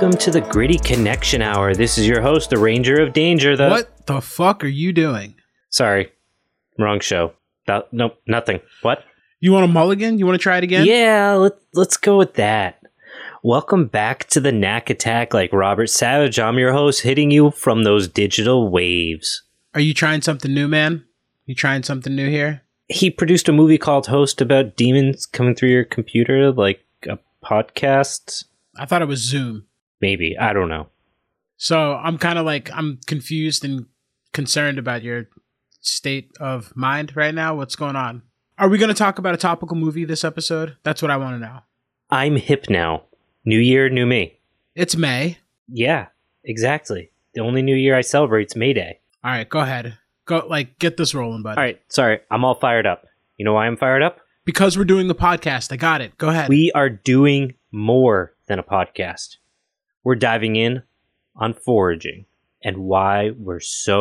Welcome to the Gritty Connection Hour. This is your host, the Ranger of Danger. The What the fuck are you doing? Sorry, wrong show. No, nope, nothing. What? You want a mulligan? You want to try it again? Yeah, let, let's go with that. Welcome back to the Knack Attack, like Robert Savage. I'm your host, hitting you from those digital waves. Are you trying something new, man? You trying something new here? He produced a movie called Host about demons coming through your computer, like a podcast. I thought it was Zoom. Maybe I don't know. So I'm kind of like I'm confused and concerned about your state of mind right now. What's going on? Are we going to talk about a topical movie this episode? That's what I want to know. I'm hip now. New year, new me. It's May. Yeah, exactly. The only new year I celebrate is May Day. All right, go ahead. Go like get this rolling, buddy. All right, sorry, I'm all fired up. You know why I'm fired up? Because we're doing the podcast. I got it. Go ahead. We are doing more than a podcast. We're diving in on foraging and why we're so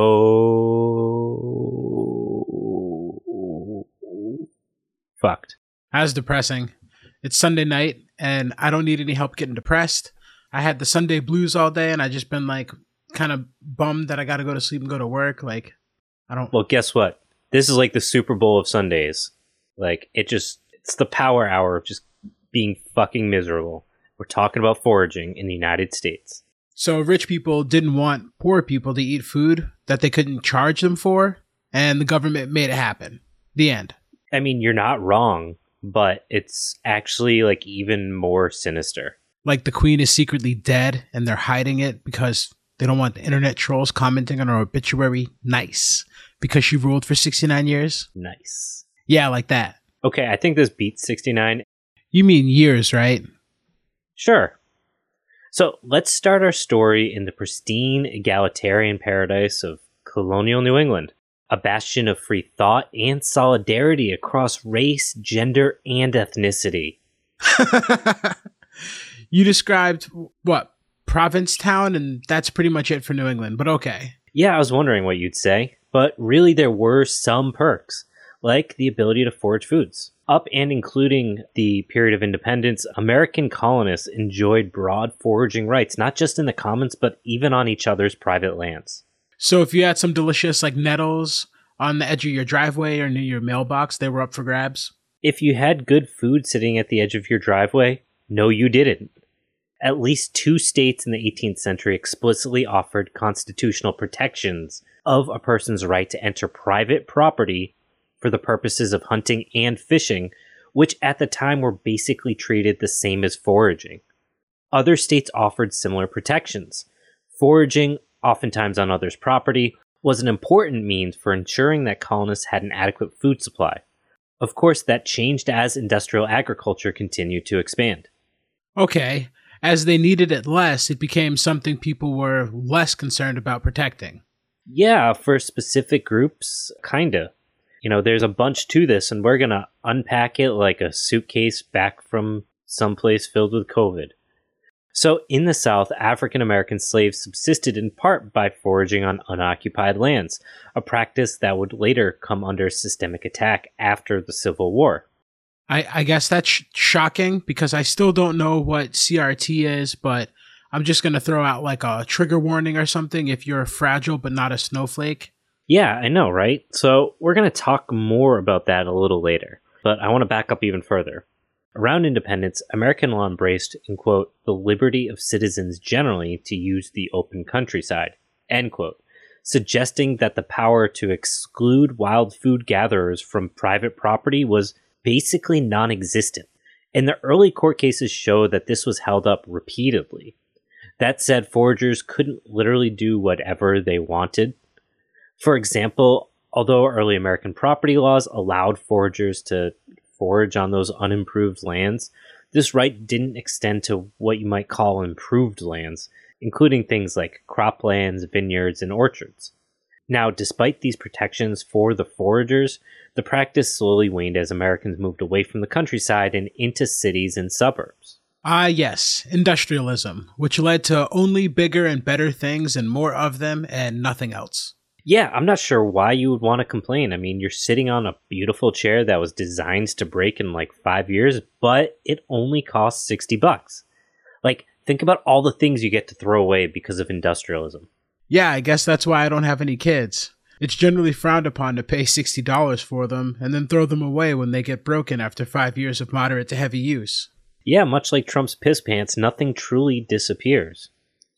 fucked. That's depressing. It's Sunday night and I don't need any help getting depressed. I had the Sunday blues all day and I just been like kind of bummed that I got to go to sleep and go to work. Like, I don't. Well, guess what? This is like the Super Bowl of Sundays. Like, it just, it's the power hour of just being fucking miserable. We're talking about foraging in the United States. So, rich people didn't want poor people to eat food that they couldn't charge them for, and the government made it happen. The end. I mean, you're not wrong, but it's actually like even more sinister. Like the queen is secretly dead and they're hiding it because they don't want the internet trolls commenting on her obituary. Nice. Because she ruled for 69 years? Nice. Yeah, like that. Okay, I think this beats 69. You mean years, right? Sure. So let's start our story in the pristine egalitarian paradise of colonial New England, a bastion of free thought and solidarity across race, gender, and ethnicity. you described what? Provincetown, and that's pretty much it for New England, but okay. Yeah, I was wondering what you'd say, but really there were some perks, like the ability to forage foods. Up and including the period of independence, American colonists enjoyed broad foraging rights, not just in the commons, but even on each other's private lands. So if you had some delicious like nettles on the edge of your driveway or near your mailbox, they were up for grabs? If you had good food sitting at the edge of your driveway, no, you didn't. At least two states in the 18th century explicitly offered constitutional protections of a person's right to enter private property for the purposes of hunting and fishing, which at the time were basically treated the same as foraging. Other states offered similar protections. Foraging, oftentimes on others' property, was an important means for ensuring that colonists had an adequate food supply. Of course, that changed as industrial agriculture continued to expand. Okay, as they needed it less, it became something people were less concerned about protecting. Yeah, for specific groups, kinda. You know, there's a bunch to this, and we're gonna unpack it like a suitcase back from someplace filled with COVID. So, in the South, African American slaves subsisted in part by foraging on unoccupied lands, a practice that would later come under systemic attack after the Civil War. I, I guess that's sh- shocking because I still don't know what CRT is, but I'm just going to throw out like a trigger warning or something if you're fragile but not a snowflake. Yeah, I know, right? So, we're going to talk more about that a little later, but I want to back up even further. Around independence, American law embraced, in quote, the liberty of citizens generally to use the open countryside, end quote, suggesting that the power to exclude wild food gatherers from private property was basically non existent. And the early court cases show that this was held up repeatedly. That said, foragers couldn't literally do whatever they wanted. For example, although early American property laws allowed foragers to forage on those unimproved lands, this right didn't extend to what you might call improved lands, including things like croplands, vineyards, and orchards. Now, despite these protections for the foragers, the practice slowly waned as Americans moved away from the countryside and into cities and suburbs. Ah, yes, industrialism, which led to only bigger and better things and more of them and nothing else. Yeah, I'm not sure why you would want to complain. I mean, you're sitting on a beautiful chair that was designed to break in like five years, but it only costs 60 bucks. Like, Think about all the things you get to throw away because of industrialism. Yeah, I guess that's why I don't have any kids. It's generally frowned upon to pay $60 for them and then throw them away when they get broken after five years of moderate to heavy use. Yeah, much like Trump's piss pants, nothing truly disappears.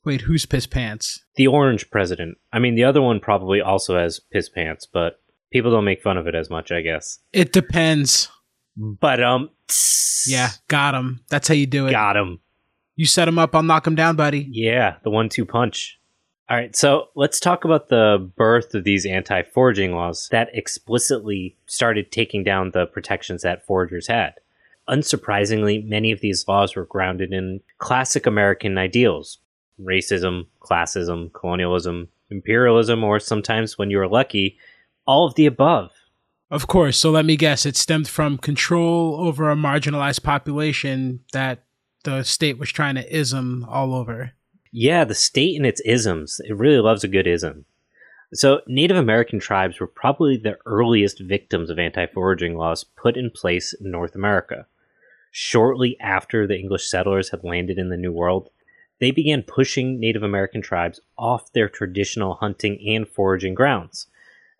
Wait, who's piss pants? The orange president. I mean, the other one probably also has piss pants, but people don't make fun of it as much, I guess. It depends. But, um, Yeah, got him. That's how you do it. got him. You set him up, I'll knock him down, buddy. Yeah, the one two punch. All right, so let's talk about the birth of these anti foraging laws that explicitly started taking down the protections that foragers had. Unsurprisingly, many of these laws were grounded in classic American ideals racism, classism, colonialism, imperialism, or sometimes, when you were lucky, all of the above. Of course, so let me guess, it stemmed from control over a marginalized population that the state was trying to ism all over. Yeah, the state and its isms. It really loves a good ism. So, Native American tribes were probably the earliest victims of anti foraging laws put in place in North America. Shortly after the English settlers had landed in the New World, they began pushing Native American tribes off their traditional hunting and foraging grounds.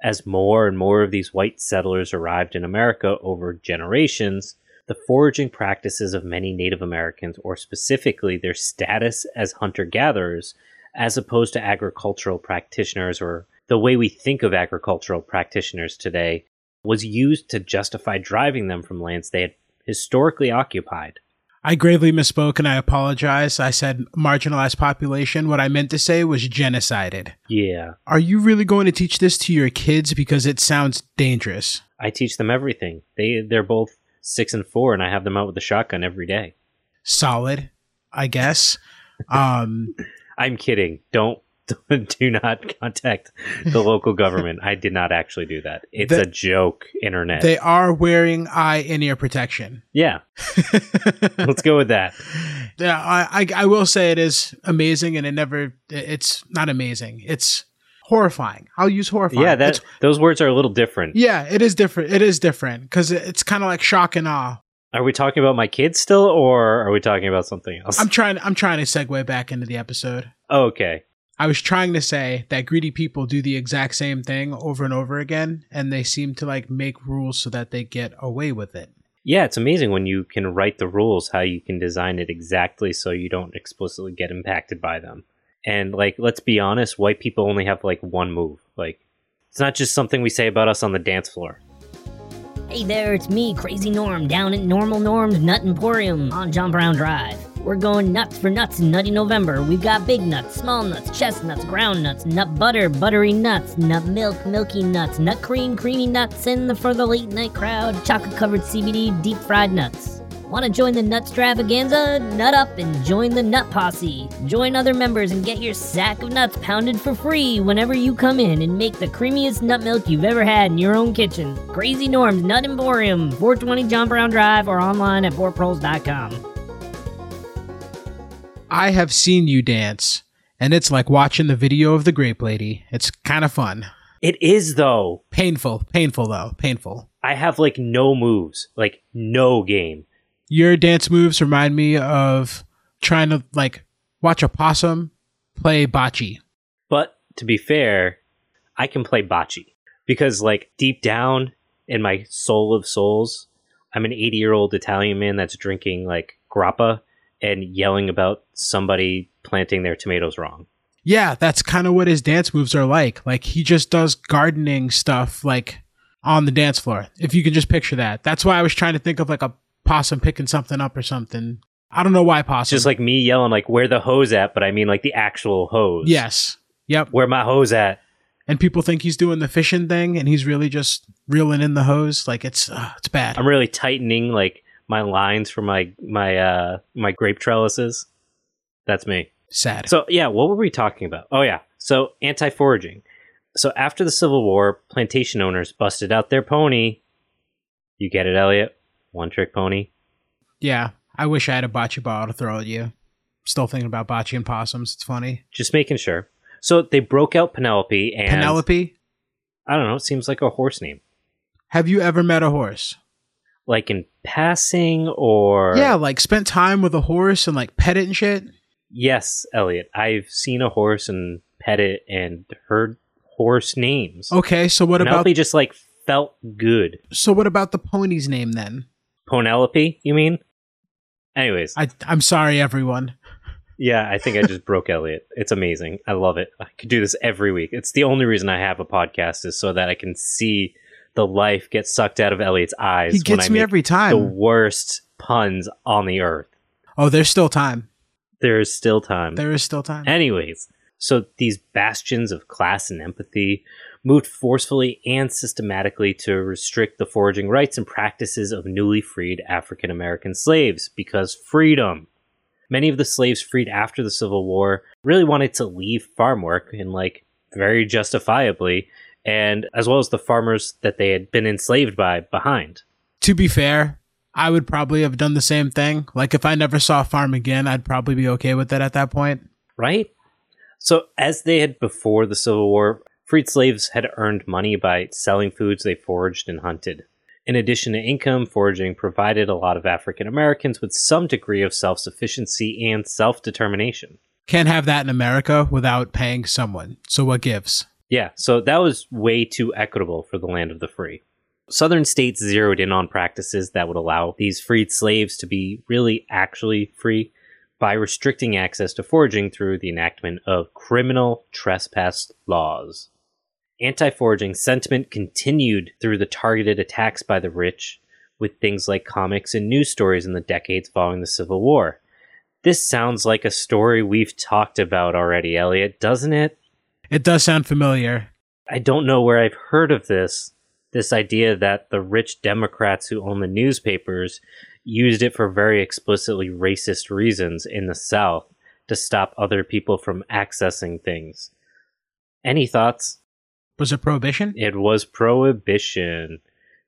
As more and more of these white settlers arrived in America over generations, the foraging practices of many Native Americans, or specifically their status as hunter gatherers, as opposed to agricultural practitioners or the way we think of agricultural practitioners today, was used to justify driving them from lands they had historically occupied. I gravely misspoke and I apologize. I said marginalized population. What I meant to say was genocided. Yeah, Are you really going to teach this to your kids? Because it sounds dangerous. I teach them everything. They they're both six and four, and I have them out with a shotgun every day. Solid, I guess. Um, I'm kidding. Don't do not contact the local government. I did not actually do that. It's The- a joke, internet. they are wearing eye and ear protection. yeah, let's go with that. Yeah, I, I I will say it is amazing, and it never. It's not amazing. It's horrifying. I'll use horrifying. Yeah, that It's- those words are a little different. yeah, it is different. It is different because it's kind of like shock and awe. Are we talking about my kids still, or are we talking about something else? I'm trying. I'm trying to segue back into the episode. Okay. I was trying to say that greedy people do the exact same thing over and over again, and they seem to like make rules so that they get away with it. Yeah, it's amazing when you can write the rules how you can design it exactly so you don't explicitly get impacted by them. And like, let's be honest, white people only have like one move. Like, it's not just something we say about us on the dance floor. Hey there, it's me, Crazy Norm, down at Normal Norm's Nut Emporium on John Brown Drive. We're going nuts for nuts in Nutty November. We've got big nuts, small nuts, chestnuts, ground nuts, nut butter, buttery nuts, nut milk, milky nuts, nut cream, creamy nuts, and the, for the late night crowd, chocolate covered CBD deep fried nuts. Want to join the Nutstravaganza? Nut up and join the Nut Posse. Join other members and get your sack of nuts pounded for free whenever you come in and make the creamiest nut milk you've ever had in your own kitchen. Crazy Norm's Nut Emporium, 420 John Brown Drive, or online at poorproles.com. I have seen you dance, and it's like watching the video of the grape lady. It's kind of fun. It is though. Painful, painful though, painful. I have like no moves, like no game. Your dance moves remind me of trying to like watch a possum play bocce. But to be fair, I can play bocce because, like, deep down in my soul of souls, I'm an 80 year old Italian man that's drinking like grappa and yelling about somebody planting their tomatoes wrong. Yeah, that's kind of what his dance moves are like. Like he just does gardening stuff like on the dance floor. If you can just picture that. That's why I was trying to think of like a possum picking something up or something. I don't know why possum. just like me yelling, like, where the hose at? But I mean, like, the actual hose. yes. Yep. Where my hose at? And people think he's doing the fishing thing and he's really just reeling in the hose. Like it's uh, it's bad. I'm really tightening, like, my lines for my, my, uh, my grape trellises. That's me. Sad. So yeah, what were we talking about? Oh yeah, so anti-foraging. So after the Civil War, plantation owners busted out their pony. You get it, Elliot? One trick pony. yeah. I wish I had a bocce ball to throw at you. Still thinking about bocce and possums. It's funny. Just making sure. So they broke out Penelope and Penelope, I don't know. It seems like a horse name, have you ever met a horse? Like in passing or Yeah, like spent time with a horse and like pet it and shit. Yes, Elliot. I've seen a horse and pet it and heard horse names. Okay, so what about Penelope just like felt good. so what about the pony's name then? Penelope, you mean? Anyways, I I'm sorry everyone. yeah, I think I just broke Elliot. It's amazing. I love it. I could do this every week. It's the only reason I have a podcast is so that I can see the life gets sucked out of Elliot's eyes. He when gets I me every time the worst puns on the earth. Oh, there's still time. There is still time. There is still time. Anyways, so these bastions of class and empathy moved forcefully and systematically to restrict the foraging rights and practices of newly freed African American slaves because freedom. Many of the slaves freed after the Civil War really wanted to leave farm work and, like, very justifiably, and as well as the farmers that they had been enslaved by behind. to be fair, I would probably have done the same thing. Like if I never saw a farm again, I'd probably be okay with it at that point. right? So, as they had before the Civil War, freed slaves had earned money by selling foods they foraged and hunted. In addition to income, foraging provided a lot of African Americans with some degree of self sufficiency and self determination. Can't have that in America without paying someone. So what gives? Yeah, so that was way too equitable for the land of the free. Southern states zeroed in on practices that would allow these freed slaves to be really actually free by restricting access to foraging through the enactment of criminal trespass laws. Anti foraging sentiment continued through the targeted attacks by the rich with things like comics and news stories in the decades following the Civil War. This sounds like a story we've talked about already, Elliot, doesn't it? It does sound familiar. I don't know where I've heard of this. This idea that the rich Democrats who own the newspapers used it for very explicitly racist reasons in the South to stop other people from accessing things. Any thoughts? Was it prohibition? It was prohibition.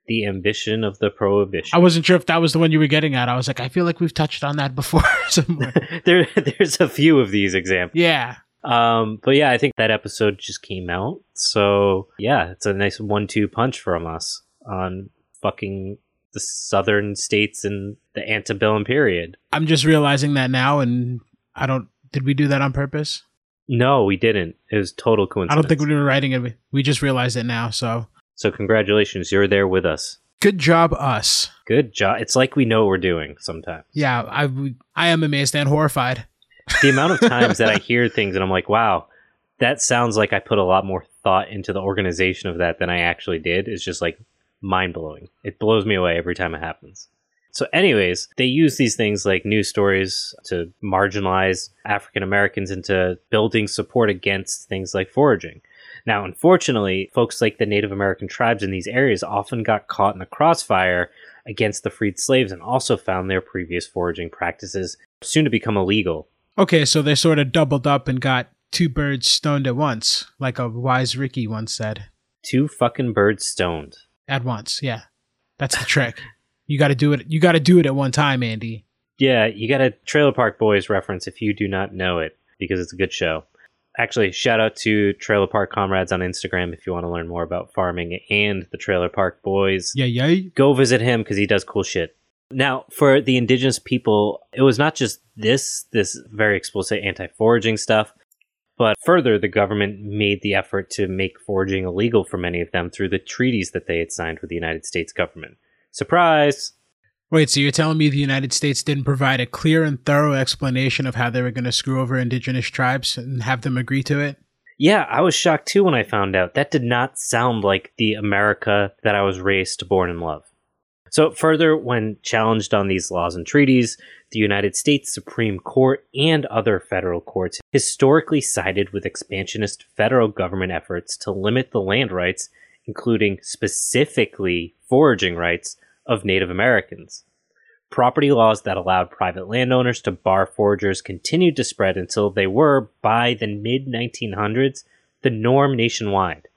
The ambition of the prohibition. I wasn't sure if that was the one you were getting at. I was like, I feel like we've touched on that before somewhere. there, there's a few of these examples. yeah. Um, but yeah, I think that episode just came out. So yeah, it's a nice one-two punch from us on fucking the southern states in the antebellum period. I'm just realizing that now and I don't did we do that on purpose? No, we didn't. It was total coincidence. I don't think we were writing it. We just realized it now. So so. Congratulations, you're there with us. good job, us. Good job. It's like we know what we're doing sometimes. Yeah, I I am amazed and horrified. The amount of times that I hear things and I'm like, wow, that sounds like I put a lot more thought into the organization of that than I actually did is just like mind blowing. It blows me away every time it happens. So, anyways, they use these things like news stories to marginalize African Americans into building support against things like foraging. Now, unfortunately, folks like the Native American tribes in these areas often got caught in the crossfire against the freed slaves and also found their previous foraging practices soon to become illegal. Okay, so they sort of doubled up and got two birds stoned at once, like a wise Ricky once said. Two fucking birds stoned. At once, yeah. That's the trick. You got to do it. You got to do it at one time, Andy. Yeah, you got a Trailer Park Boys reference if you do not know it, because it's a good show. Actually, shout out to Trailer Park Comrades on Instagram if you want to learn more about farming and the Trailer Park Boys. Yeah, yeah. Go visit him because he does cool shit. Now, for the indigenous people, it was not just this, this very explicit anti foraging stuff, but further, the government made the effort to make foraging illegal for many of them through the treaties that they had signed with the United States government. Surprise! Wait, so you're telling me the United States didn't provide a clear and thorough explanation of how they were going to screw over indigenous tribes and have them agree to it? Yeah, I was shocked too when I found out. That did not sound like the America that I was raised to born and love. So, further, when challenged on these laws and treaties, the United States Supreme Court and other federal courts historically sided with expansionist federal government efforts to limit the land rights, including specifically foraging rights, of Native Americans. Property laws that allowed private landowners to bar foragers continued to spread until they were, by the mid 1900s, the norm nationwide.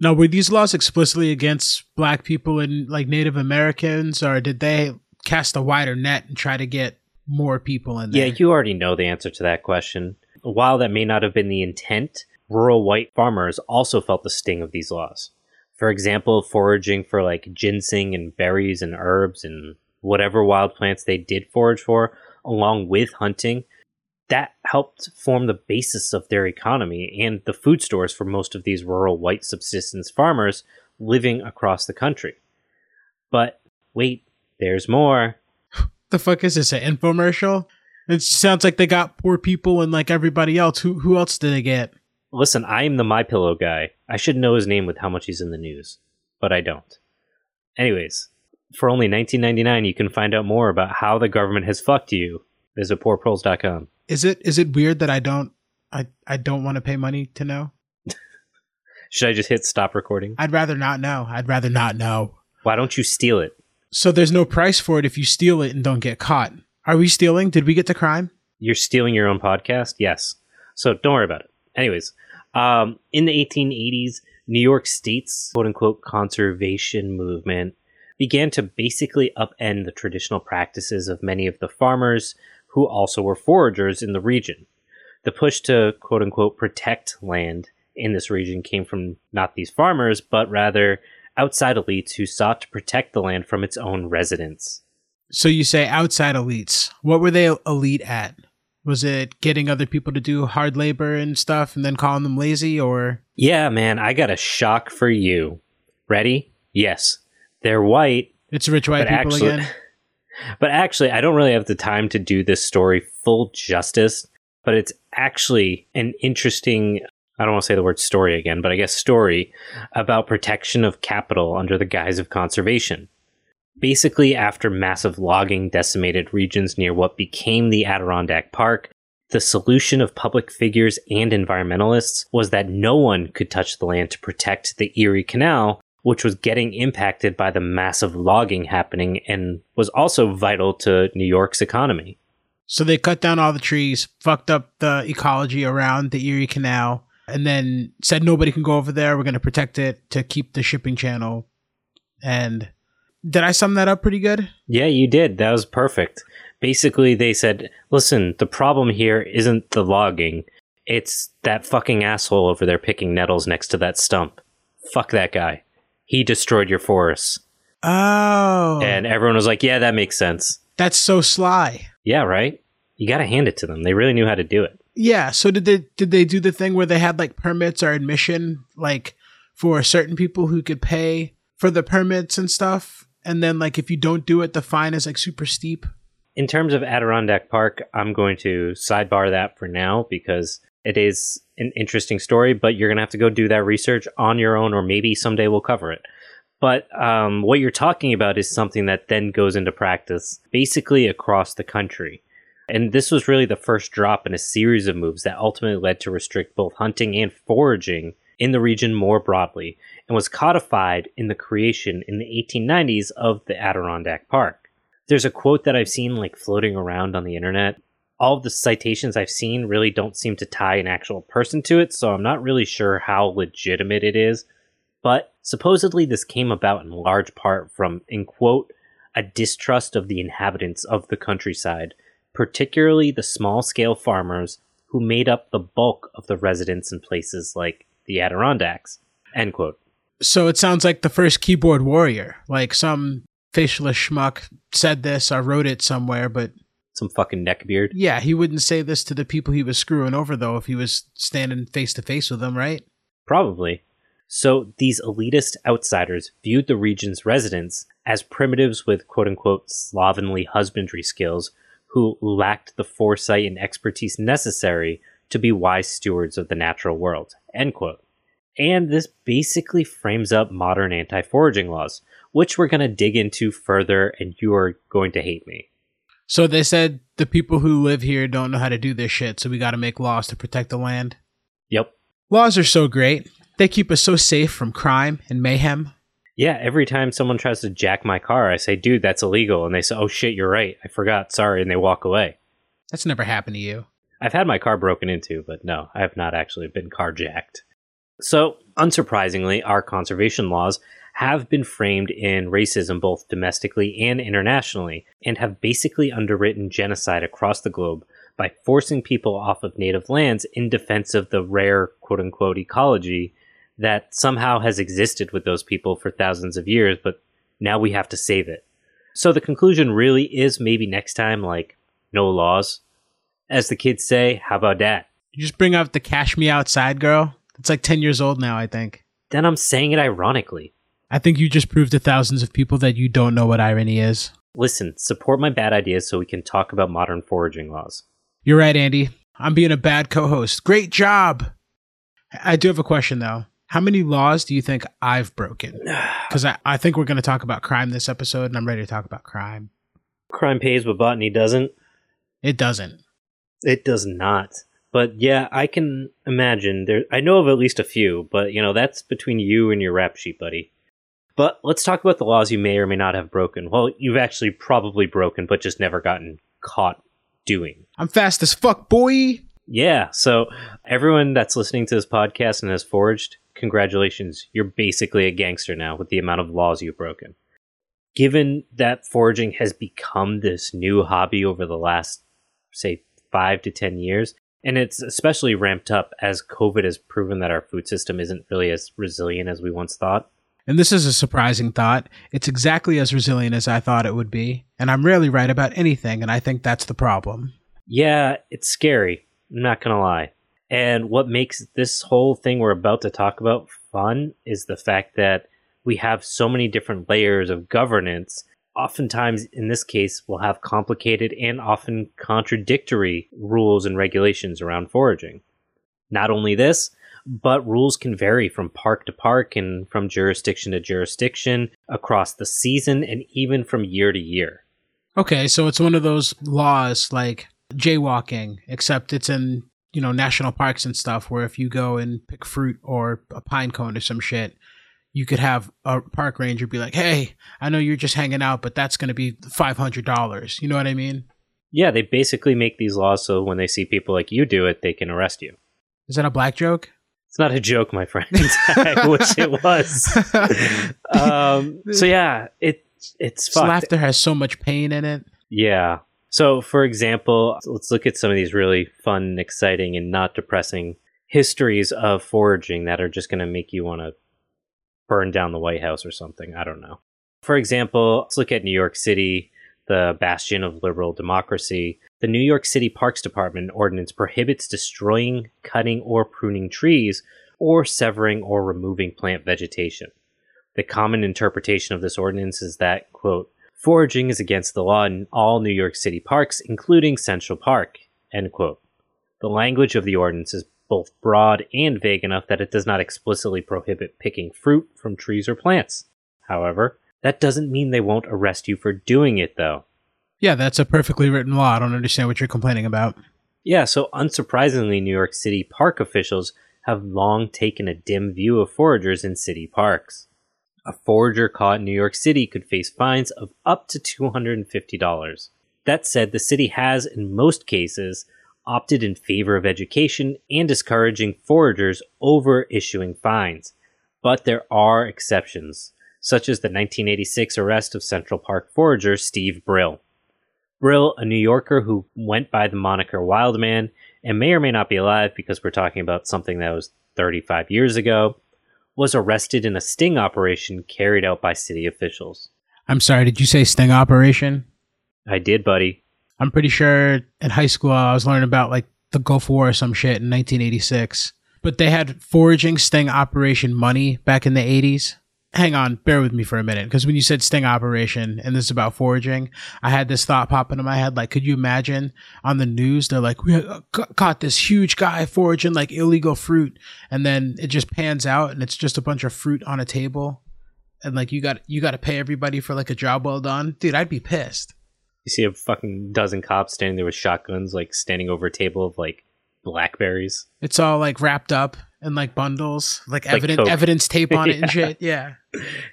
Now, were these laws explicitly against black people and like Native Americans, or did they cast a wider net and try to get more people in there? Yeah, you already know the answer to that question. While that may not have been the intent, rural white farmers also felt the sting of these laws. For example, foraging for like ginseng and berries and herbs and whatever wild plants they did forage for, along with hunting, that helped form the basis of their economy and the food stores for most of these rural white subsistence farmers living across the country. But wait, there's more. The fuck is this? An infomercial? It sounds like they got poor people and like everybody else. Who who else did they get? Listen, I am the My Pillow guy. I should know his name with how much he's in the news, but I don't. Anyways, for only 19.99, you can find out more about how the government has fucked you. Visit poorproles.com. Is it is it weird that I don't I I don't want to pay money to know? Should I just hit stop recording? I'd rather not know. I'd rather not know. Why don't you steal it? So there's no price for it if you steal it and don't get caught. Are we stealing? Did we get to crime? You're stealing your own podcast? Yes. So don't worry about it. Anyways, um, in the 1880s, New York State's quote unquote conservation movement began to basically upend the traditional practices of many of the farmers who also were foragers in the region. The push to quote unquote protect land in this region came from not these farmers, but rather outside elites who sought to protect the land from its own residents. So you say outside elites. What were they elite at? Was it getting other people to do hard labor and stuff and then calling them lazy or Yeah, man, I got a shock for you. Ready? Yes. They're white, it's rich white people actually again? But actually, I don't really have the time to do this story full justice, but it's actually an interesting I don't want to say the word story again, but I guess story about protection of capital under the guise of conservation. Basically, after massive logging decimated regions near what became the Adirondack Park, the solution of public figures and environmentalists was that no one could touch the land to protect the Erie Canal, which was getting impacted by the massive logging happening and was also vital to New York's economy. So they cut down all the trees, fucked up the ecology around the Erie Canal, and then said nobody can go over there. We're going to protect it to keep the shipping channel. And did I sum that up pretty good? Yeah, you did. That was perfect. Basically, they said, listen, the problem here isn't the logging, it's that fucking asshole over there picking nettles next to that stump. Fuck that guy. He destroyed your forests. Oh. And everyone was like, yeah, that makes sense. that's so sly. Yeah, right? You got to hand it to them. They really knew how to do it. Yeah, so did they did they do the thing where they had like permits or admission like for certain people who could pay for the permits and stuff and then like if you don't do it the fine is like super steep? In terms of Adirondack Park, I'm going to sidebar that for now because it is an interesting story, but you're going to have to go do that research on your own, or maybe someday we'll cover it. But um, what you're talking about is something that then goes into practice basically across the country. And this was really the first drop in a series of moves that ultimately led to restrict both hunting and foraging in the region more broadly, and was codified in the creation in the 1890s of the Adirondack Park. There's a quote that I've seen like floating around on the internet. All the citations I've seen really don't seem to tie an actual person to it, so I'm not really sure how legitimate it is. But supposedly this came about in large part from, in quote, a distrust of the inhabitants of the countryside, particularly the small scale farmers who made up the bulk of the residents in places like the Adirondacks. End quote. So it sounds like the first keyboard warrior. Like some facialist schmuck said this or wrote it somewhere, but Some fucking neckbeard. yeah, he wouldn't say this to the people he was screwing over though if he was standing face to face with them, right? Probably. So these elitist outsiders viewed the region's residents as primitives with quote unquote slovenly husbandry skills who lacked the foresight and expertise necessary to be wise stewards of the natural world. End quote. And this basically frames up modern anti foraging laws, which we're going to dig into further, and you are going to hate me. So they said the people who live here don't know how to do this shit, so we got to make laws to protect the land. Yep. Laws are so great. They keep us so safe from crime and mayhem. Yeah, every time someone tries to jack my car, I say, dude, that's illegal. And they say, oh shit, you're right. I forgot. Sorry. And they walk away. That's never happened to you. I've had my car broken into, but no, I have not actually been carjacked. So, unsurprisingly, our conservation laws have been framed in racism both domestically and internationally, and have basically underwritten genocide across the globe by forcing people off of native lands in defense of the rare quote unquote ecology that somehow has existed with those people for thousands of years, but now we have to save it. So the conclusion really is maybe next time, like, no laws, As the kids say, how about that? You just bring up the Cash Me Outside girl. It's like 10 years old now, I think. Then I'm saying it ironically. I think you just proved to thousands of people that you don't know what irony is. Listen, support my bad ideas so we can talk about modern foraging laws. You're right, Andy. I'm being a bad co host. Great job. I do have a question, though. How many laws do you think I've broken? Because I, I think we're going to talk about crime this episode, and I'm ready to talk about crime. Crime pays, but botany doesn't. It doesn't. It does not. But yeah, I can imagine there. I know of at least a few, but you know that's between you and your rap sheet, buddy. But let's talk about the laws you may or may not have broken. Well, you've actually probably broken, but just never gotten caught doing. I'm fast as fuck, boy. Yeah. So everyone that's listening to this podcast and has foraged, congratulations. You're basically a gangster now with the amount of laws you've broken. Given that foraging has become this new hobby over the last, say, five to 10 years, and it's especially ramped up as COVID has proven that our food system isn't really as resilient as we once thought. And this is a surprising thought. It's exactly as resilient as I thought it would be. And I'm rarely right about anything, and I think that's the problem. Yeah, it's scary. I'm not going to lie. And what makes this whole thing we're about to talk about fun is the fact that we have so many different layers of governance. Oftentimes, in this case, we'll have complicated and often contradictory rules and regulations around foraging. Not only this, but rules can vary from park to park and from jurisdiction to jurisdiction, across the season, and even from year to year. Okay, so it's one of those laws like jaywalking, except it's in, you know, national parks and stuff where if you go and pick fruit or a pine cone or some shit, you could have a park ranger be like, "Hey, I know you're just hanging out, but that's going to be $500." You know what I mean? Yeah, they basically make these laws so when they see people like you do it, they can arrest you. Is that a black joke? It's not a joke, my friend. I wish it was. um, so yeah, it it's fucked. laughter has so much pain in it. Yeah. So, for example, let's look at some of these really fun, exciting, and not depressing histories of foraging that are just going to make you want to burn down the White House or something. I don't know. For example, let's look at New York City, the bastion of liberal democracy. The New York City Parks Department ordinance prohibits destroying, cutting, or pruning trees, or severing or removing plant vegetation. The common interpretation of this ordinance is that, quote, foraging is against the law in all New York City parks, including Central Park, end quote. The language of the ordinance is both broad and vague enough that it does not explicitly prohibit picking fruit from trees or plants. However, that doesn't mean they won't arrest you for doing it, though. Yeah, that's a perfectly written law. I don't understand what you're complaining about. Yeah, so unsurprisingly, New York City park officials have long taken a dim view of foragers in city parks. A forager caught in New York City could face fines of up to $250. That said, the city has, in most cases, opted in favor of education and discouraging foragers over issuing fines. But there are exceptions, such as the 1986 arrest of Central Park forager Steve Brill. Brill, a New Yorker who went by the moniker Wildman and may or may not be alive because we're talking about something that was 35 years ago, was arrested in a sting operation carried out by city officials. I'm sorry, did you say sting operation? I did, buddy. I'm pretty sure in high school I was learning about like the Gulf War or some shit in 1986. But they had foraging sting operation money back in the 80s. Hang on, bear with me for a minute, because when you said sting operation and this is about foraging, I had this thought pop into my head. Like, could you imagine on the news they're like, we ca- caught this huge guy foraging like illegal fruit, and then it just pans out and it's just a bunch of fruit on a table, and like you got you got to pay everybody for like a job well done, dude. I'd be pissed. You see a fucking dozen cops standing there with shotguns, like standing over a table of like blackberries. It's all like wrapped up in like bundles, like, Like evidence evidence tape on it and shit. Yeah.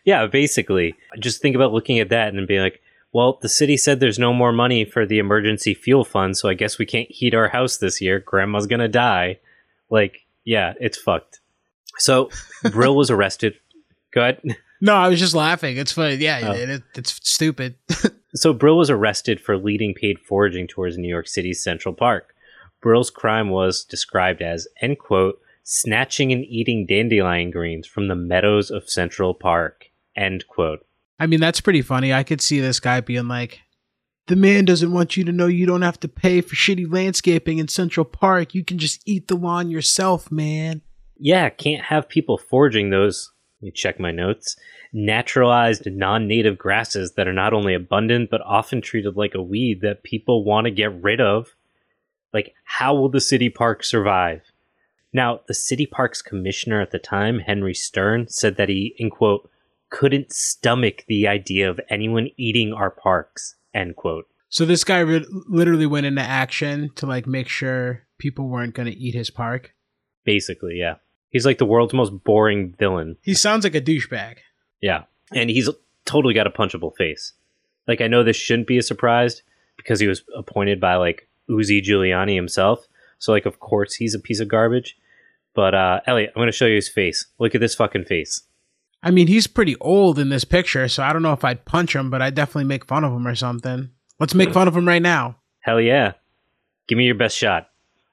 Yeah, basically. Just think about looking at that and being like, well, the city said there's no more money for the emergency fuel fund, so I guess we can't heat our house this year. Grandma's gonna die. Like, yeah, it's fucked. So, Brill was arrested. Go ahead. No, I was just laughing. It's funny. Yeah, Oh. it, it, it's stupid. So, Brill was arrested for leading paid foraging tours in New York City's Central Park. Brill's crime was described as, end quote, snatching and eating dandelion greens from the meadows of Central Park, end quote. I mean, that's pretty funny. I could see this guy being like, The man doesn't want you to know you don't have to pay for shitty landscaping in Central Park. You can just eat the lawn yourself, man. Yeah, can't have people foraging those. Let me check my notes. Naturalized non native grasses that are not only abundant but often treated like a weed that people want to get rid of. Like, how will the city park survive? Now, the city park's commissioner at the time, Henry Stern, said that he, in quote, couldn't stomach the idea of anyone eating our parks, end quote. So this guy re- literally went into action to like make sure people weren't going to eat his park. Basically, yeah. He's like the world's most boring villain. He sounds like a douchebag. Yeah. And he's totally got a punchable face. Like, I know this shouldn't be a surprise because he was appointed by like Uzi Giuliani himself. So, like, of course, he's a piece of garbage. But, uh, Elliot, I'm going to show you his face. Look at this fucking face. I mean, he's pretty old in this picture, so I don't know if I'd punch him, but I'd definitely make fun of him or something. Let's make fun of him right now. Hell yeah. Give me your best shot.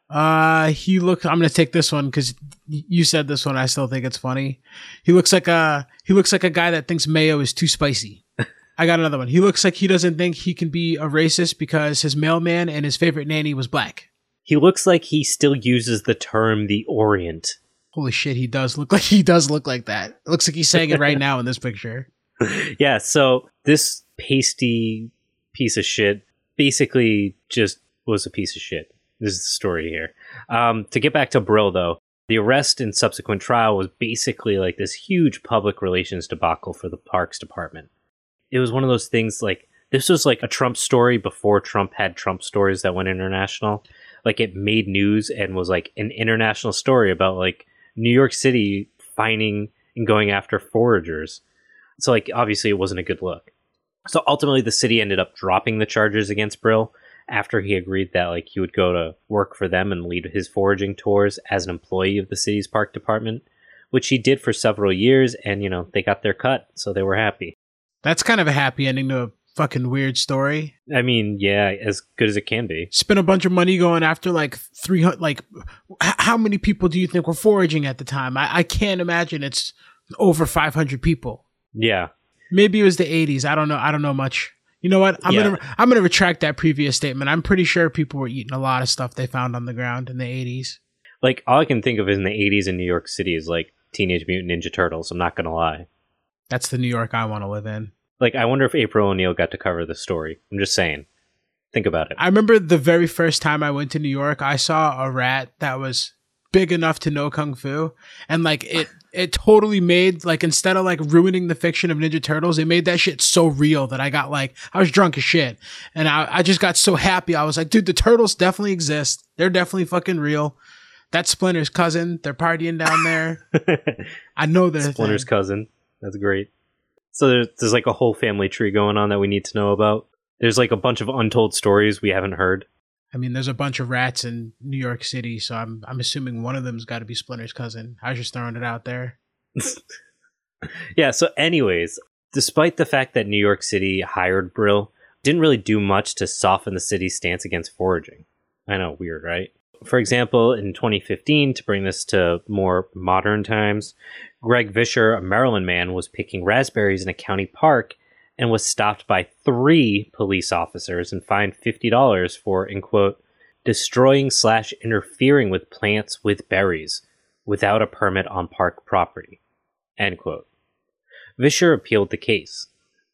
Uh, he looks. I'm gonna take this one because you said this one. I still think it's funny. He looks like a he looks like a guy that thinks mayo is too spicy. I got another one. He looks like he doesn't think he can be a racist because his mailman and his favorite nanny was black. He looks like he still uses the term the Orient. Holy shit, he does look like he does look like that. It looks like he's saying it right now in this picture. yeah, so this pasty piece of shit basically just was a piece of shit. This is the story here. Um, to get back to Brill, though, the arrest and subsequent trial was basically like this huge public relations debacle for the Parks Department. It was one of those things like this was like a Trump story before Trump had Trump stories that went international. Like it made news and was like an international story about like New York City finding and going after foragers. So like obviously it wasn't a good look. So ultimately the city ended up dropping the charges against Brill after he agreed that like he would go to work for them and lead his foraging tours as an employee of the city's park department, which he did for several years and you know, they got their cut, so they were happy. That's kind of a happy ending to a fucking weird story. I mean, yeah, as good as it can be. Spent a bunch of money going after like 300 like h- how many people do you think were foraging at the time? I, I can't imagine it's over 500 people. Yeah. Maybe it was the 80s. I don't know. I don't know much. You know what? I'm Yeah. gonna I'm gonna retract that previous statement. I'm pretty sure people were eating a lot of stuff they found on the ground in the 80s. Like all I can think of in the 80s in New York City is like Teenage Mutant Ninja Turtles, I'm not going to lie. That's the New York I want to live in. Like I wonder if April O'Neil got to cover the story. I'm just saying. Think about it. I remember the very first time I went to New York, I saw a rat that was big enough to know kung fu, and like it, it totally made like instead of like ruining the fiction of Ninja Turtles, it made that shit so real that I got like I was drunk as shit, and I, I just got so happy. I was like, dude, the turtles definitely exist. They're definitely fucking real. That's Splinter's cousin. They're partying down there. I know they're Splinter's thing. cousin. That's great. So there's, there's like a whole family tree going on that we need to know about. There's like a bunch of untold stories we haven't heard. I mean, there's a bunch of rats in New York City, so I'm I'm assuming one of them's got to be Splinter's cousin. I was just throwing it out there. Yeah, so anyways, despite the fact that New York City hired Brill, didn't really do much to soften the city's stance against foraging. I know, weird, right? For example, in 2015, to bring this to more modern times, Greg Vischer, a Maryland man, was picking raspberries in a county park and was stopped by three police officers and fined $50 for, in quote, destroying slash interfering with plants with berries without a permit on park property, end quote. Vischer appealed the case.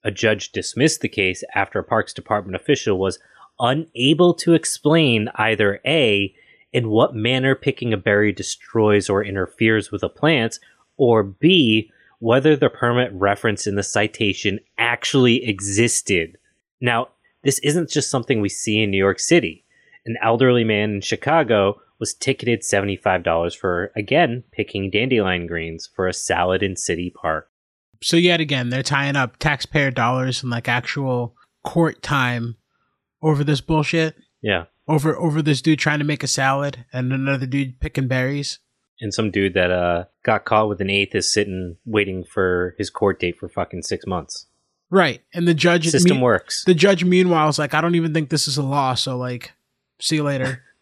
A judge dismissed the case after a Parks Department official was unable to explain either A, in what manner picking a berry destroys or interferes with a plant, or B, whether the permit referenced in the citation actually existed. Now, this isn't just something we see in New York City. An elderly man in Chicago was ticketed $75 for, again, picking dandelion greens for a salad in City Park. So yet again, they're tying up taxpayer dollars and like actual court time over this bullshit. Yeah. Over over this dude trying to make a salad and another dude picking berries. and some dude that uh got caught with an eighth is sitting waiting for his court date for fucking six months. Right. And the judge System me- works. The judge meanwhile is like, I don't even think this is a law, so like see you later.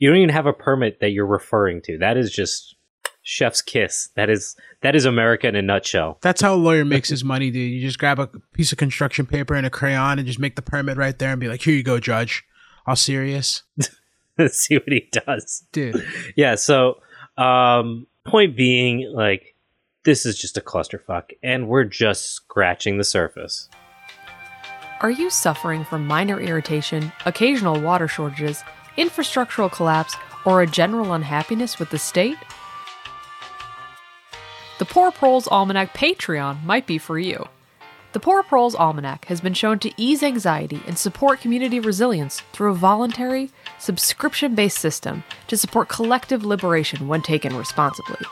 You don't even have a permit that you're referring to. That is just Chef's kiss. That is that is America in a nutshell. That's how a lawyer makes his money, dude. You just grab a piece of construction paper and a crayon and just make the permit right there and be like, "Here you go, judge." All serious, Let's See what he does. dude. Yeah, so um point being like this is just a clusterfuck and we're just scratching the surface. Are you suffering from minor irritation, occasional water shortages, infrastructural collapse, or a general unhappiness with the state? The Poor Proles Almanac Patreon might be for you. The Poor Proles Almanac has been shown to ease anxiety and support community resilience through a voluntary, subscription based system to support collective liberation when taken responsibly.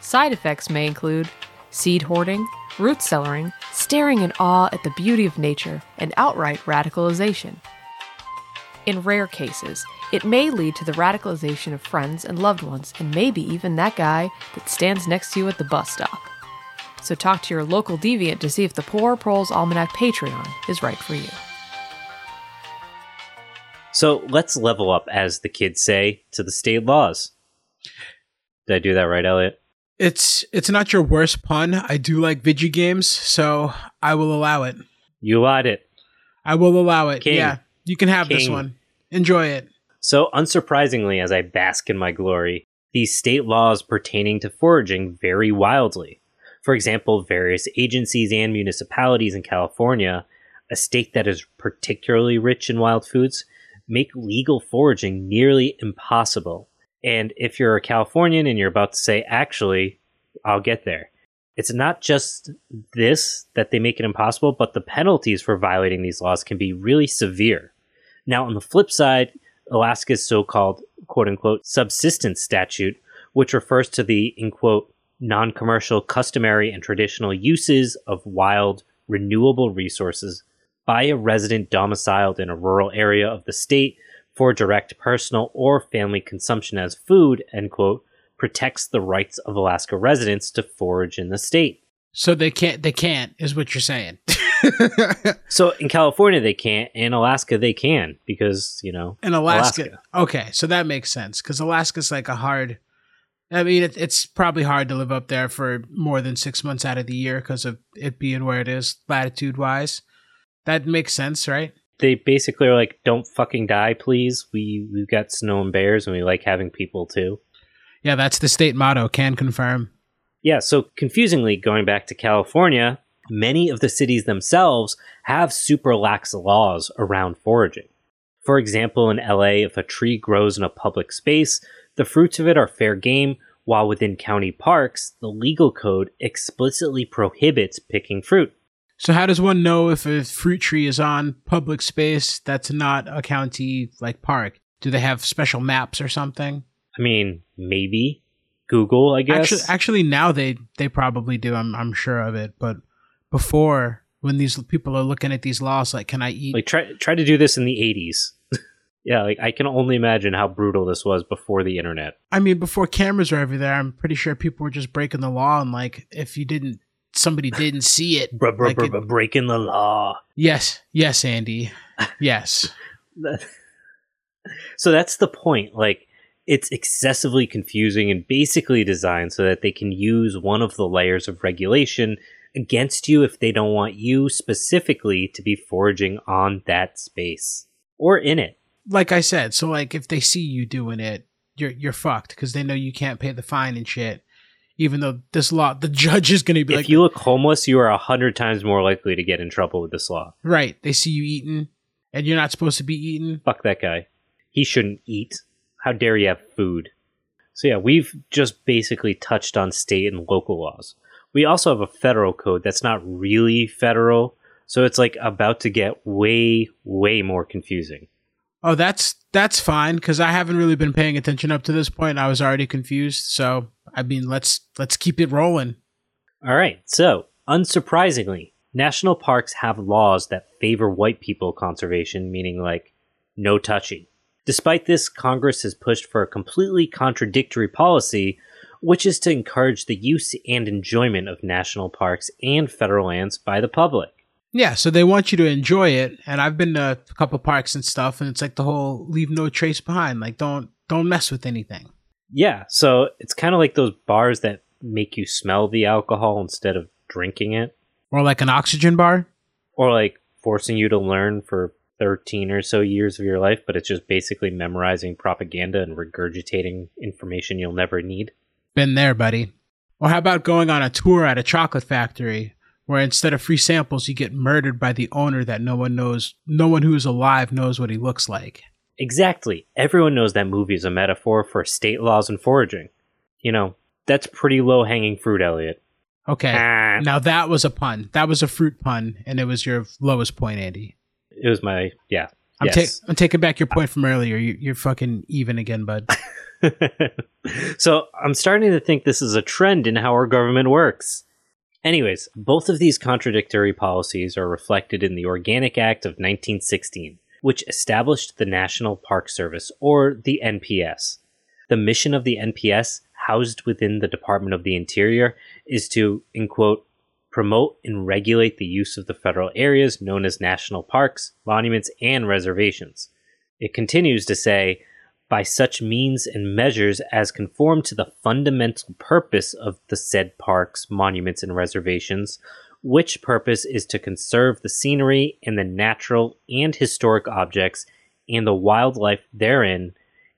Side effects may include seed hoarding, root cellaring, staring in awe at the beauty of nature, and outright radicalization. In rare cases, it may lead to the radicalization of friends and loved ones, and maybe even that guy that stands next to you at the bus stop. So talk to your local deviant to see if the Poor Proles Almanac Patreon is right for you. So let's level up, as the kids say, to the state laws. Did I do that right, Elliot? It's it's not your worst pun. I do like video games, so I will allow it. You lied it. I will allow it. King. Yeah, you can have this one. Enjoy it. So, unsurprisingly, as I bask in my glory, these state laws pertaining to foraging vary wildly. For example, various agencies and municipalities in California, a state that is particularly rich in wild foods, make legal foraging nearly impossible. And if you're a Californian and you're about to say, actually, I'll get there, it's not just this that they make it impossible, but the penalties for violating these laws can be really severe. Now, on the flip side, Alaska's so called quote unquote subsistence statute, which refers to the in quote non commercial, customary, and traditional uses of wild, renewable resources by a resident domiciled in a rural area of the state for direct personal or family consumption as food, end quote, protects the rights of Alaska residents to forage in the state. So they can't. They can't is what you're saying. So in California they can't, in Alaska they can because you know In Alaska. Alaska. Okay, so that makes sense because Alaska's like a hard. I mean, it, it's probably hard to live up there for more than six months out of the year because of it being where it is latitude wise. That makes sense, right? they basically are like, "Don't fucking die, please. We we've got snow and bears, and we like having people too." Yeah, that's the state motto. Can confirm. Yeah. So confusingly, going back to California, many of the cities themselves have super lax laws around foraging. For example, in LA, if a tree grows in a public space, the fruits of it are fair game, while within county parks, the legal code explicitly prohibits picking fruit. So how does one know if a fruit tree is on public space that's not a county like park? Do they have special maps or something? I mean, maybe Google, I guess. Actually, actually, now they they probably do. I'm I'm sure of it. But before, when these people are looking at these laws, like, can I eat? like try try to do this in the 80s yeah like i can only imagine how brutal this was before the internet I mean, before cameras were everywhere, I'm pretty sure people were just breaking the law, and like, if you didn't, somebody didn't see it. bruh, bruh, like bruh, it- breaking the law yes, yes, Andy, yes. so that's the point like it's excessively confusing and basically designed so that they can use one of the layers of regulation against you if they don't want you specifically to be foraging on that space or in it like I said, so like if they see you doing it, you're you're fucked because they know you can't pay the fine and shit. Even though this law, the judge is going to be if like, you look homeless you are a hundred times more likely to get in trouble with this law right? They see you eating, and you're not supposed to be eating. fuck that guy. He shouldn't eat. How dare you have food? So, yeah, we've just basically touched on state and local laws. We also have a federal code that's not really federal. So, it's like about to get way, way more confusing. Oh, that's that's fine because I haven't really been paying attention up to this point. I was already confused. So I mean, let's let's keep it rolling. All right. So, unsurprisingly, national parks have laws that favor white people conservation, meaning like no touching. Despite this, Congress has pushed for a completely contradictory policy, which is to encourage the use and enjoyment of national parks and federal lands by the public. Yeah, so they want you to enjoy it, and I've been to a couple parks and stuff, and it's like the whole leave no trace behind. Like don't don't mess with anything. Yeah, so it's kind of like those bars that make you smell the alcohol instead of drinking it, Or like an oxygen bar. or like forcing you to learn for 13 or so years of your life, but it's just basically memorizing propaganda and regurgitating information you'll never need. Been there, buddy. Or how about going on a tour at a chocolate factory where instead of free samples, you get murdered by the owner that no one knows, no one who is alive knows what he looks like. Exactly. Everyone knows that movie is a metaphor for state laws and foraging. You know, that's pretty low hanging fruit, Elliot. Okay. Ah, Now that was a pun. That was a fruit pun, and it was your lowest point, Andy. it was my, yeah. I'm, yes. ta- I'm taking back your point from earlier. You, you're fucking even again, bud. so I'm starting to think this is a trend in how our government works. Anyways, both of these contradictory policies are reflected in the Organic Act of 1916, which established the National Park Service, or the NPS. The mission of the NPS, housed within the Department of the Interior, is to, in quote, promote and regulate the use of the federal areas known as national parks, monuments, and reservations. It continues to say, by such means and measures as conform to the fundamental purpose of the said parks, monuments, and reservations, which purpose is to conserve the scenery and the natural and historic objects and the wildlife therein,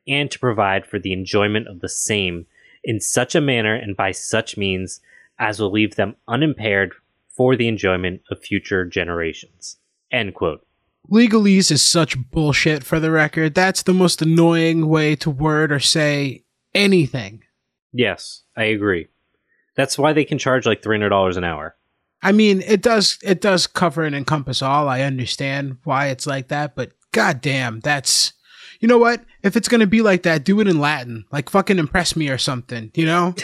and to provide for the enjoyment of the same in such a manner and by such means as will leave them unimpaired for the enjoyment of future generations. End quote. Legalese is such bullshit for the record. That's the most annoying way to word or say anything. Yes, I agree. That's why they can charge like three hundred dollars an hour. I mean, it does it does cover and encompass all. I understand why it's like that, but goddamn, that's you know what? If it's gonna be like that, do it in Latin. Like fucking impress me or something. You know?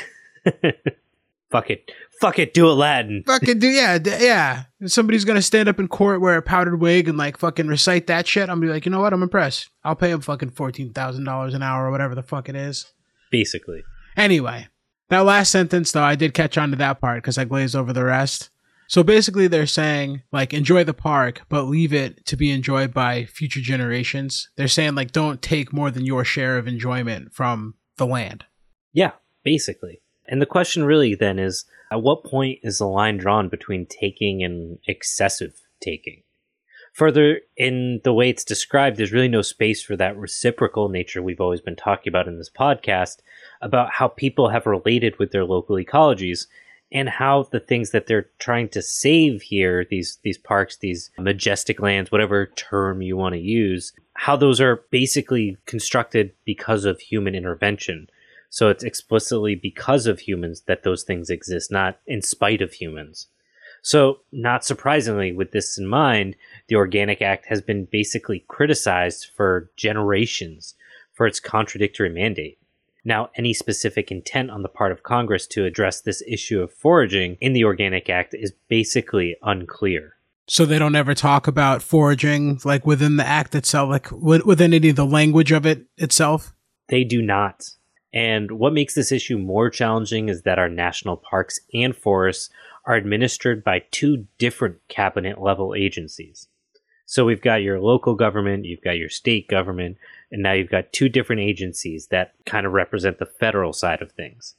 Fuck it, fuck it, do Aladdin. Fucking do yeah d- yeah. If somebody's gonna stand up in court wear a powdered wig and like fucking recite that shit, I'm be like, you know what? I'm impressed. I'll pay him fucking fourteen thousand dollars an hour or whatever the fuck it is. Basically, Anyway, that last sentence though, I did catch on to that part because I glazed over the rest. So basically, they're saying like enjoy the park, but leave it to be enjoyed by future generations. They're saying like don't take more than your share of enjoyment from the land. yeah, basically. And the question really then is, at what point is the line drawn between taking and excessive taking? Further, in the way it's described, there's really no space for that reciprocal nature we've always been talking about in this podcast about how people have related with their local ecologies and how the things that they're trying to save here, these these parks, these majestic lands, whatever term you want to use, how those are basically constructed because of human intervention. So it's explicitly because of humans that those things exist, not in spite of humans. So, not surprisingly, with this in mind, the Organic Act has been basically criticized for generations for its contradictory mandate. Now, any specific intent on the part of Congress to address this issue of foraging in the Organic Act is basically unclear. So they don't ever talk about foraging like within the act itself, like wi- within any of the language of it itself. They do not. And what makes this issue more challenging is that our national parks and forests are administered by two different cabinet level agencies. So we've got your local government, you've got your state government, and now you've got two different agencies that kind of represent the federal side of things.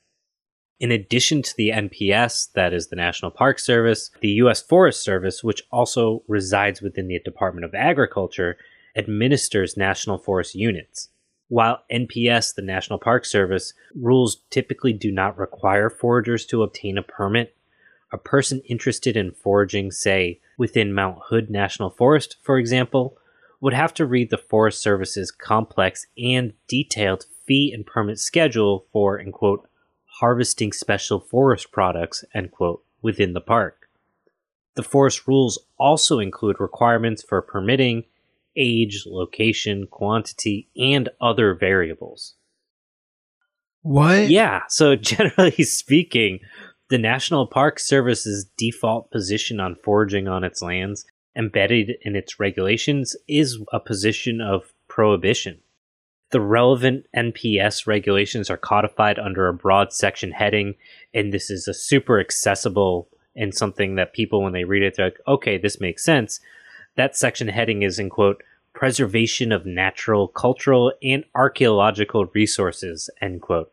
In addition to the NPS, that is the National Park Service, the U.S. Forest Service, which also resides within the Department of Agriculture, administers national forest units. While NPS, the National Park Service, rules typically do not require foragers to obtain a permit, a person interested in foraging, say, within Mount Hood National Forest, for example, would have to read the Forest Service's complex and detailed fee and permit schedule for, end quote, harvesting special forest products, end quote, within the park. The forest rules also include requirements for permitting age, location, quantity, and other variables. What? Yeah, so generally speaking, the National Park Service's default position on foraging on its lands, embedded in its regulations, is a position of prohibition. The relevant NPS regulations are codified under a broad section heading, and this is a super accessible and something that people, when they read it, they're like, okay, this makes sense. That section heading is in quote, preservation of natural, cultural, and archaeological resources, end quote.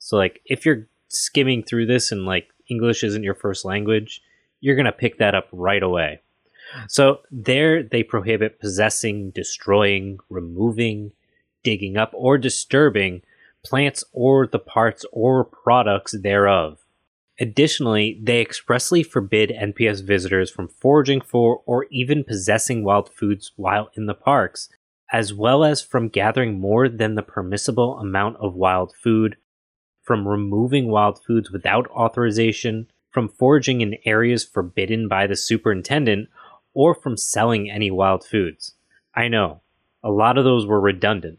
So like if you're skimming through this and like English isn't your first language, you're going to pick that up right away. So there they prohibit possessing, destroying, removing, digging up or disturbing plants or the parts or products thereof. Additionally, they expressly forbid NPS visitors from foraging for or even possessing wild foods while in the parks, as well as from gathering more than the permissible amount of wild food, from removing wild foods without authorization, from foraging in areas forbidden by the superintendent, or from selling any wild foods. I know, a lot of those were redundant.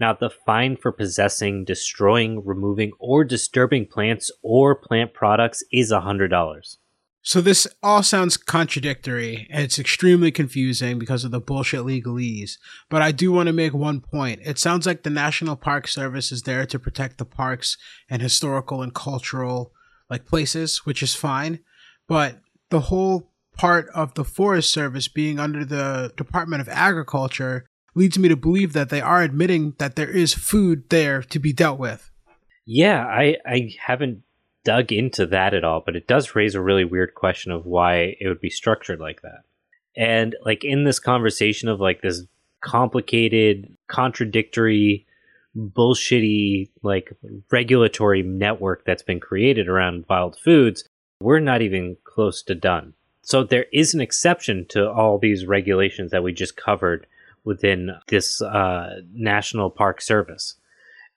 Now, the fine for possessing, destroying, removing, or disturbing plants or plant products is $100. So this all sounds contradictory and it's extremely confusing because of the bullshit legalese. But I do want to make one point. It sounds like the National Park Service is there to protect the parks and historical and cultural like places, which is fine. But the whole part of the Forest Service being under the Department of Agriculture leads me to believe that they are admitting that there is food there to be dealt with. Yeah, I, I haven't dug into that at all, but it does raise a really weird question of why it would be structured like that. And like in this conversation of like this complicated, contradictory, bullshitty like regulatory network that's been created around wild foods, we're not even close to done. So there is an exception to all these regulations that we just covered within this uh, National Park Service.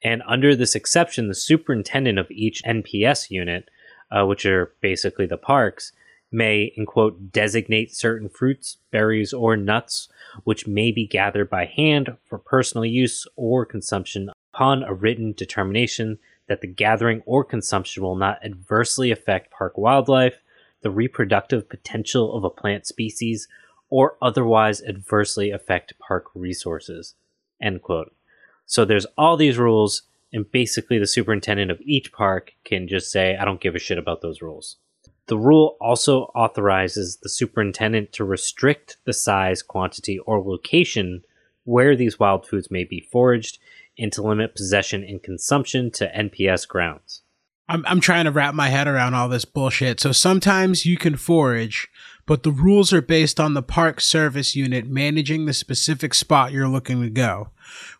And under this exception, the superintendent of each NPS unit, uh, which are basically the parks, may, in quote, designate certain fruits, berries, or nuts which may be gathered by hand for personal use or consumption upon a written determination that the gathering or consumption will not adversely affect park wildlife, the reproductive potential of a plant species, or otherwise adversely affect park resources. End quote. So there's all these rules, and basically the superintendent of each park can just say, I don't give a shit about those rules. The rule also authorizes the superintendent to restrict the size, quantity, or location where these wild foods may be foraged and to limit possession and consumption to NPS grounds. I'm I'm trying to wrap my head around all this bullshit. So sometimes you can forage, but the rules are based on the park service unit managing the specific spot you're looking to go,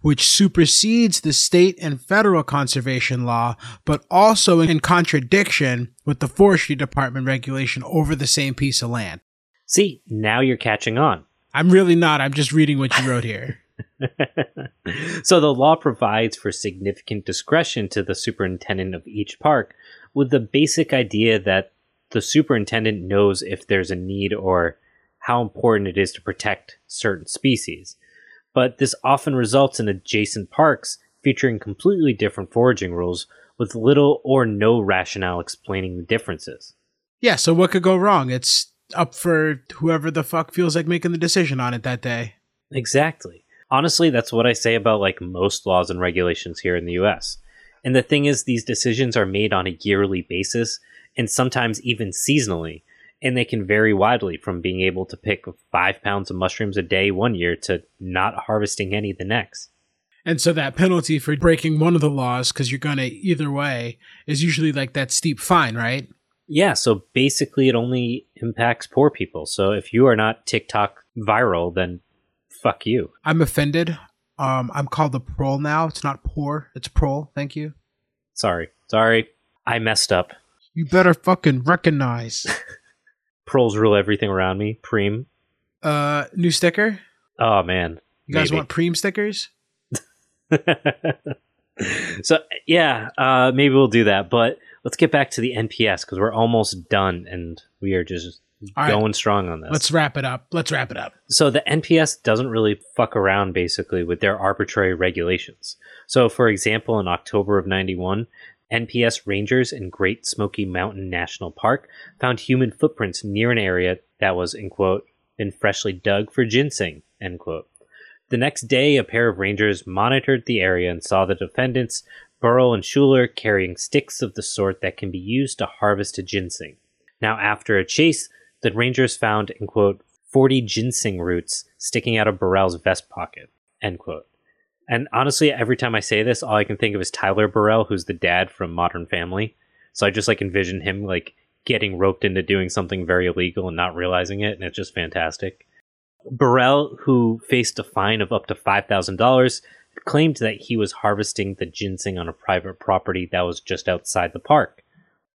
which supersedes the state and federal conservation law, but also in contradiction with the forestry department regulation over the same piece of land. See, now you're catching on. I'm really not. I'm just reading what you wrote here. so the law provides for significant discretion to the superintendent of each park with the basic idea that the superintendent knows if there's a need or how important it is to protect certain species. But this often results in adjacent parks featuring completely different foraging rules with little or no rationale explaining the differences. Yeah, so what could go wrong? It's up for whoever the fuck feels like making the decision on it that day. Exactly honestly, that's what I say about like most laws and regulations here in the US. And the thing is, these decisions are made on a yearly basis and sometimes even seasonally. And they can vary widely from being able to pick five pounds of mushrooms a day one year to not harvesting any the next. And so that penalty for breaking one of the laws, because you're going to either way, is usually like that steep fine, right? Yeah. So basically, it only impacts poor people. So if you are not TikTok viral, then fuck you. I'm offended. Um, I'm called the prole now. It's not poor. It's prole. Thank you. Sorry. Sorry. I messed up. You better fucking recognize. Proles rule everything around me. Preem. Uh, new sticker. Oh man. You guys Maybe. want Preem stickers? so yeah, uh, maybe we'll do that. But let's get back to the NPS because we're almost done, and we are just all going right. strong on this. Let's wrap it up. Let's wrap it up. So the NPS doesn't really fuck around basically with their arbitrary regulations. So for example, in October of 91, NPS rangers in Great Smoky Mountain National Park found human footprints near an area that was, in quote, been freshly dug for ginseng, end quote. The next day, a pair of rangers monitored the area and saw the defendants, Burrell and Schuler, carrying sticks of the sort that can be used to harvest a ginseng. Now, after a chase, the Rangers found, in quote, 40 ginseng roots sticking out of Burrell's vest pocket, end quote. And honestly, every time I say this, all I can think of is Tyler Burrell, who's the dad from Modern Family. So I just like envision him like getting roped into doing something very illegal and not realizing it, and it's just fantastic. Burrell, who faced a fine of up to $5,000, claimed that he was harvesting the ginseng on a private property that was just outside the park.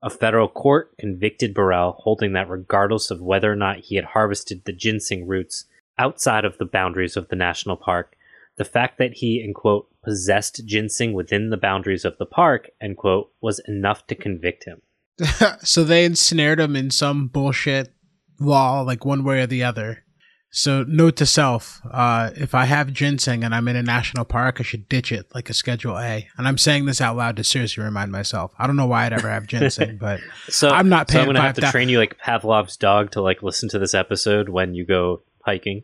A federal court convicted Burrell, holding that regardless of whether or not he had harvested the ginseng roots outside of the boundaries of the national park, the fact that he, in quote, possessed ginseng within the boundaries of the park, end quote, was enough to convict him. so they ensnared him in some bullshit law, like one way or the other. So note to self: uh, if I have ginseng and I'm in a national park, I should ditch it like a Schedule A. And I'm saying this out loud to seriously remind myself. I don't know why I'd ever have ginseng, but So I'm not paying. So I'm paying gonna have to $5,000 train you like Pavlov's dog to like listen to this episode when you go hiking.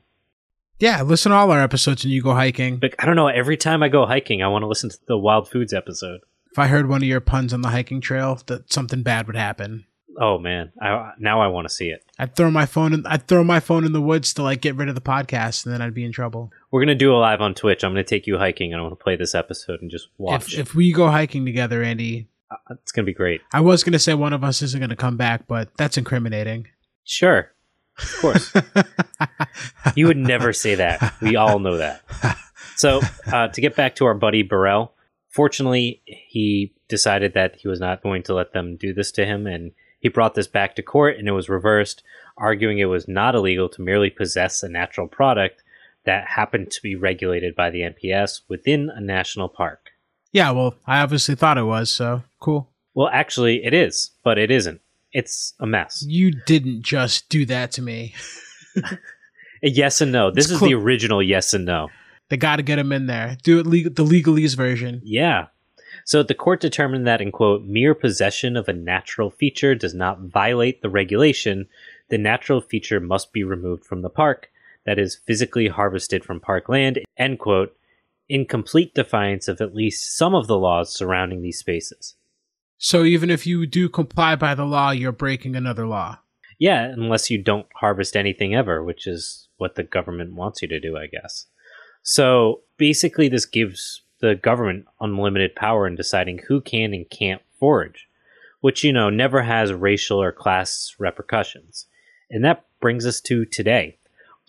Yeah, listen to all our episodes and you go hiking. I don't know. Every time I go hiking, I want to listen to the wild foods episode. If I heard one of your puns on the hiking trail, that something bad would happen. Oh man, I, now I want to see it. I'd throw my phone. In, I'd throw my phone in the woods to like get rid of the podcast, and then I'd be in trouble. We're gonna do a live on Twitch. I'm gonna take you hiking, and I want to play this episode and just watch. If, if we go hiking together, Andy, Uh, it's gonna be great. I was gonna say one of us isn't gonna come back, but that's incriminating. Sure, of course. you would never say that. We all know that. So uh, to get back to our buddy Burrell, fortunately, he decided that he was not going to let them do this to him, and he brought this back to court, and it was reversed, arguing it was not illegal to merely possess a natural product that happened to be regulated by the NPS within a national park. Yeah, well, I obviously thought it was, so cool. Well, actually, it is, but it isn't. It's a mess. You didn't just do that to me. A yes and no. This It's is cool. the original yes and no. They got to get him in there. Do it legal, the legalese version. Yeah. So the court determined that, in quote, mere possession of a natural feature does not violate the regulation. The natural feature must be removed from the park, that is, physically harvested from park land, end quote, in complete defiance of at least some of the laws surrounding these spaces. So even if you do comply by the law, you're breaking another law. Yeah, unless you don't harvest anything ever, which is what the government wants you to do, I guess. So basically, this gives the government unlimited power in deciding who can and can't forage, which, you know, never has racial or class repercussions. And that brings us to today.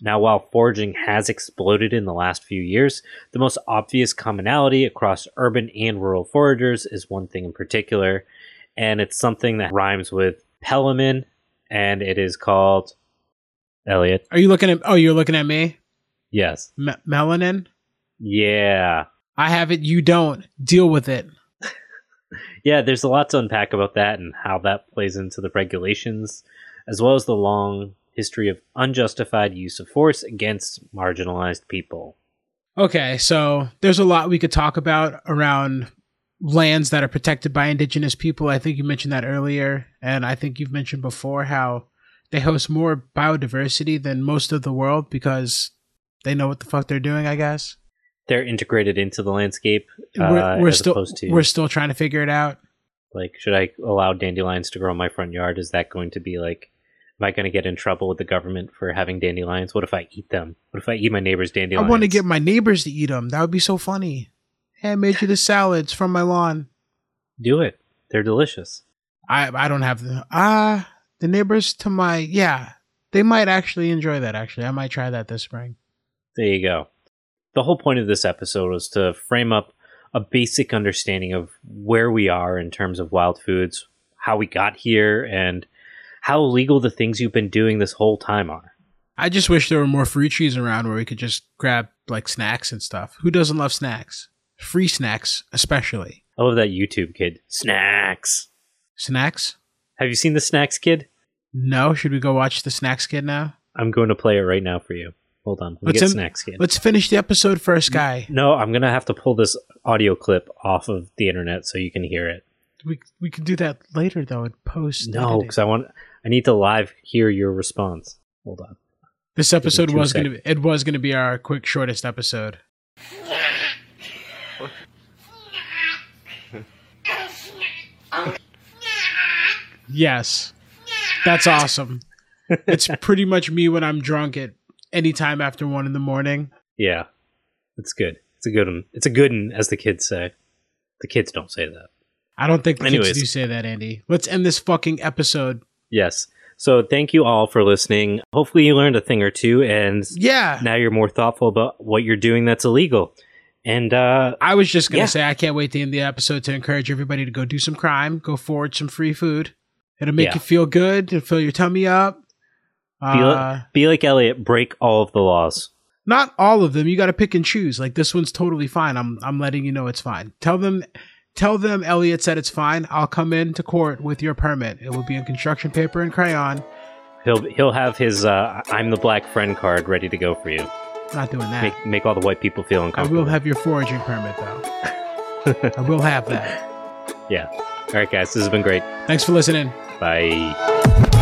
Now, while foraging has exploded in the last few years, the most obvious commonality across urban and rural foragers is one thing in particular, and it's something that rhymes with Pelamin, and it is called Elliot. Are you looking at? Oh, you're looking at me. Yes. Me- melanin. Yeah. I have it. You don't. Deal with it. Yeah, there's a lot to unpack about that and how that plays into the regulations, as well as the long history of unjustified use of force against marginalized people. Okay, so there's a lot we could talk about around lands that are protected by indigenous people. I think you mentioned that earlier, and I think you've mentioned before how they host more biodiversity than most of the world because they know what the fuck they're doing. I guess They're integrated into the landscape. we're, uh, we're as still opposed to we're still trying to figure it out. like, should I allow dandelions to grow in my front yard? Is that going to be like, am I going to get in trouble with the government for having dandelions? What if I eat them? What if I eat my neighbor's dandelions? I want to get my neighbors to eat them. That would be so funny. Hey, I made you the salads from my lawn. do it. They're delicious. I I don't have the ah the neighbors to my yeah they might actually enjoy that. Actually, I might try that this spring. There you go. The whole point of this episode was to frame up a basic understanding of where we are in terms of wild foods, how we got here, and how illegal the things you've been doing this whole time are. I just wish there were more free trees around where we could just grab like snacks and stuff. Who doesn't love snacks? Free snacks, especially I love that YouTube kid. Snacks. snacks. Have you seen the Snacks Kid? No, should we go watch the Snacks Kid now? I'm going to play it right now for you. Hold on. Let let's get em- Snacks Kid. Let's finish the episode first, guy. No, I'm going to have to pull this audio clip off of the internet so you can hear it. We we can do that later though in post. No, because I want I need to live hear your response. Hold on. this episode was gonna be, it was gonna be our quick shortest episode. Yes, that's awesome. it's pretty much me when I'm drunk at any time after one in the morning. Yeah, it's good. It's a good one. It's a good one, as the kids say. The kids don't say that. I don't think the Anyways. kids do say that, Andy. Let's end this fucking episode. Yes. So thank you all for listening. Hopefully you learned a thing or two, and Yeah. now you're more thoughtful about what you're doing that's illegal. And uh, I was just gonna Yeah. say I can't wait to end the episode to encourage everybody to go do some crime, go forward some free food. It'll make Yeah. you feel good and fill your tummy up. be, Uh, be like Elliot, break all of the laws. not all of them. You got to pick and choose. Like this one's totally fine. I'm I'm letting you know it's fine. Tell them tell them Elliot said it's fine. I'll come in to court with your permit. It will be in construction paper and crayon. He'll he'll have his uh, "I'm the black friend" card ready to go for you. Not doing that. Make make all the white people feel uncomfortable. I will have your foraging permit though. I will have that. yeah. All right, guys. This has been great. Thanks for listening. Bye.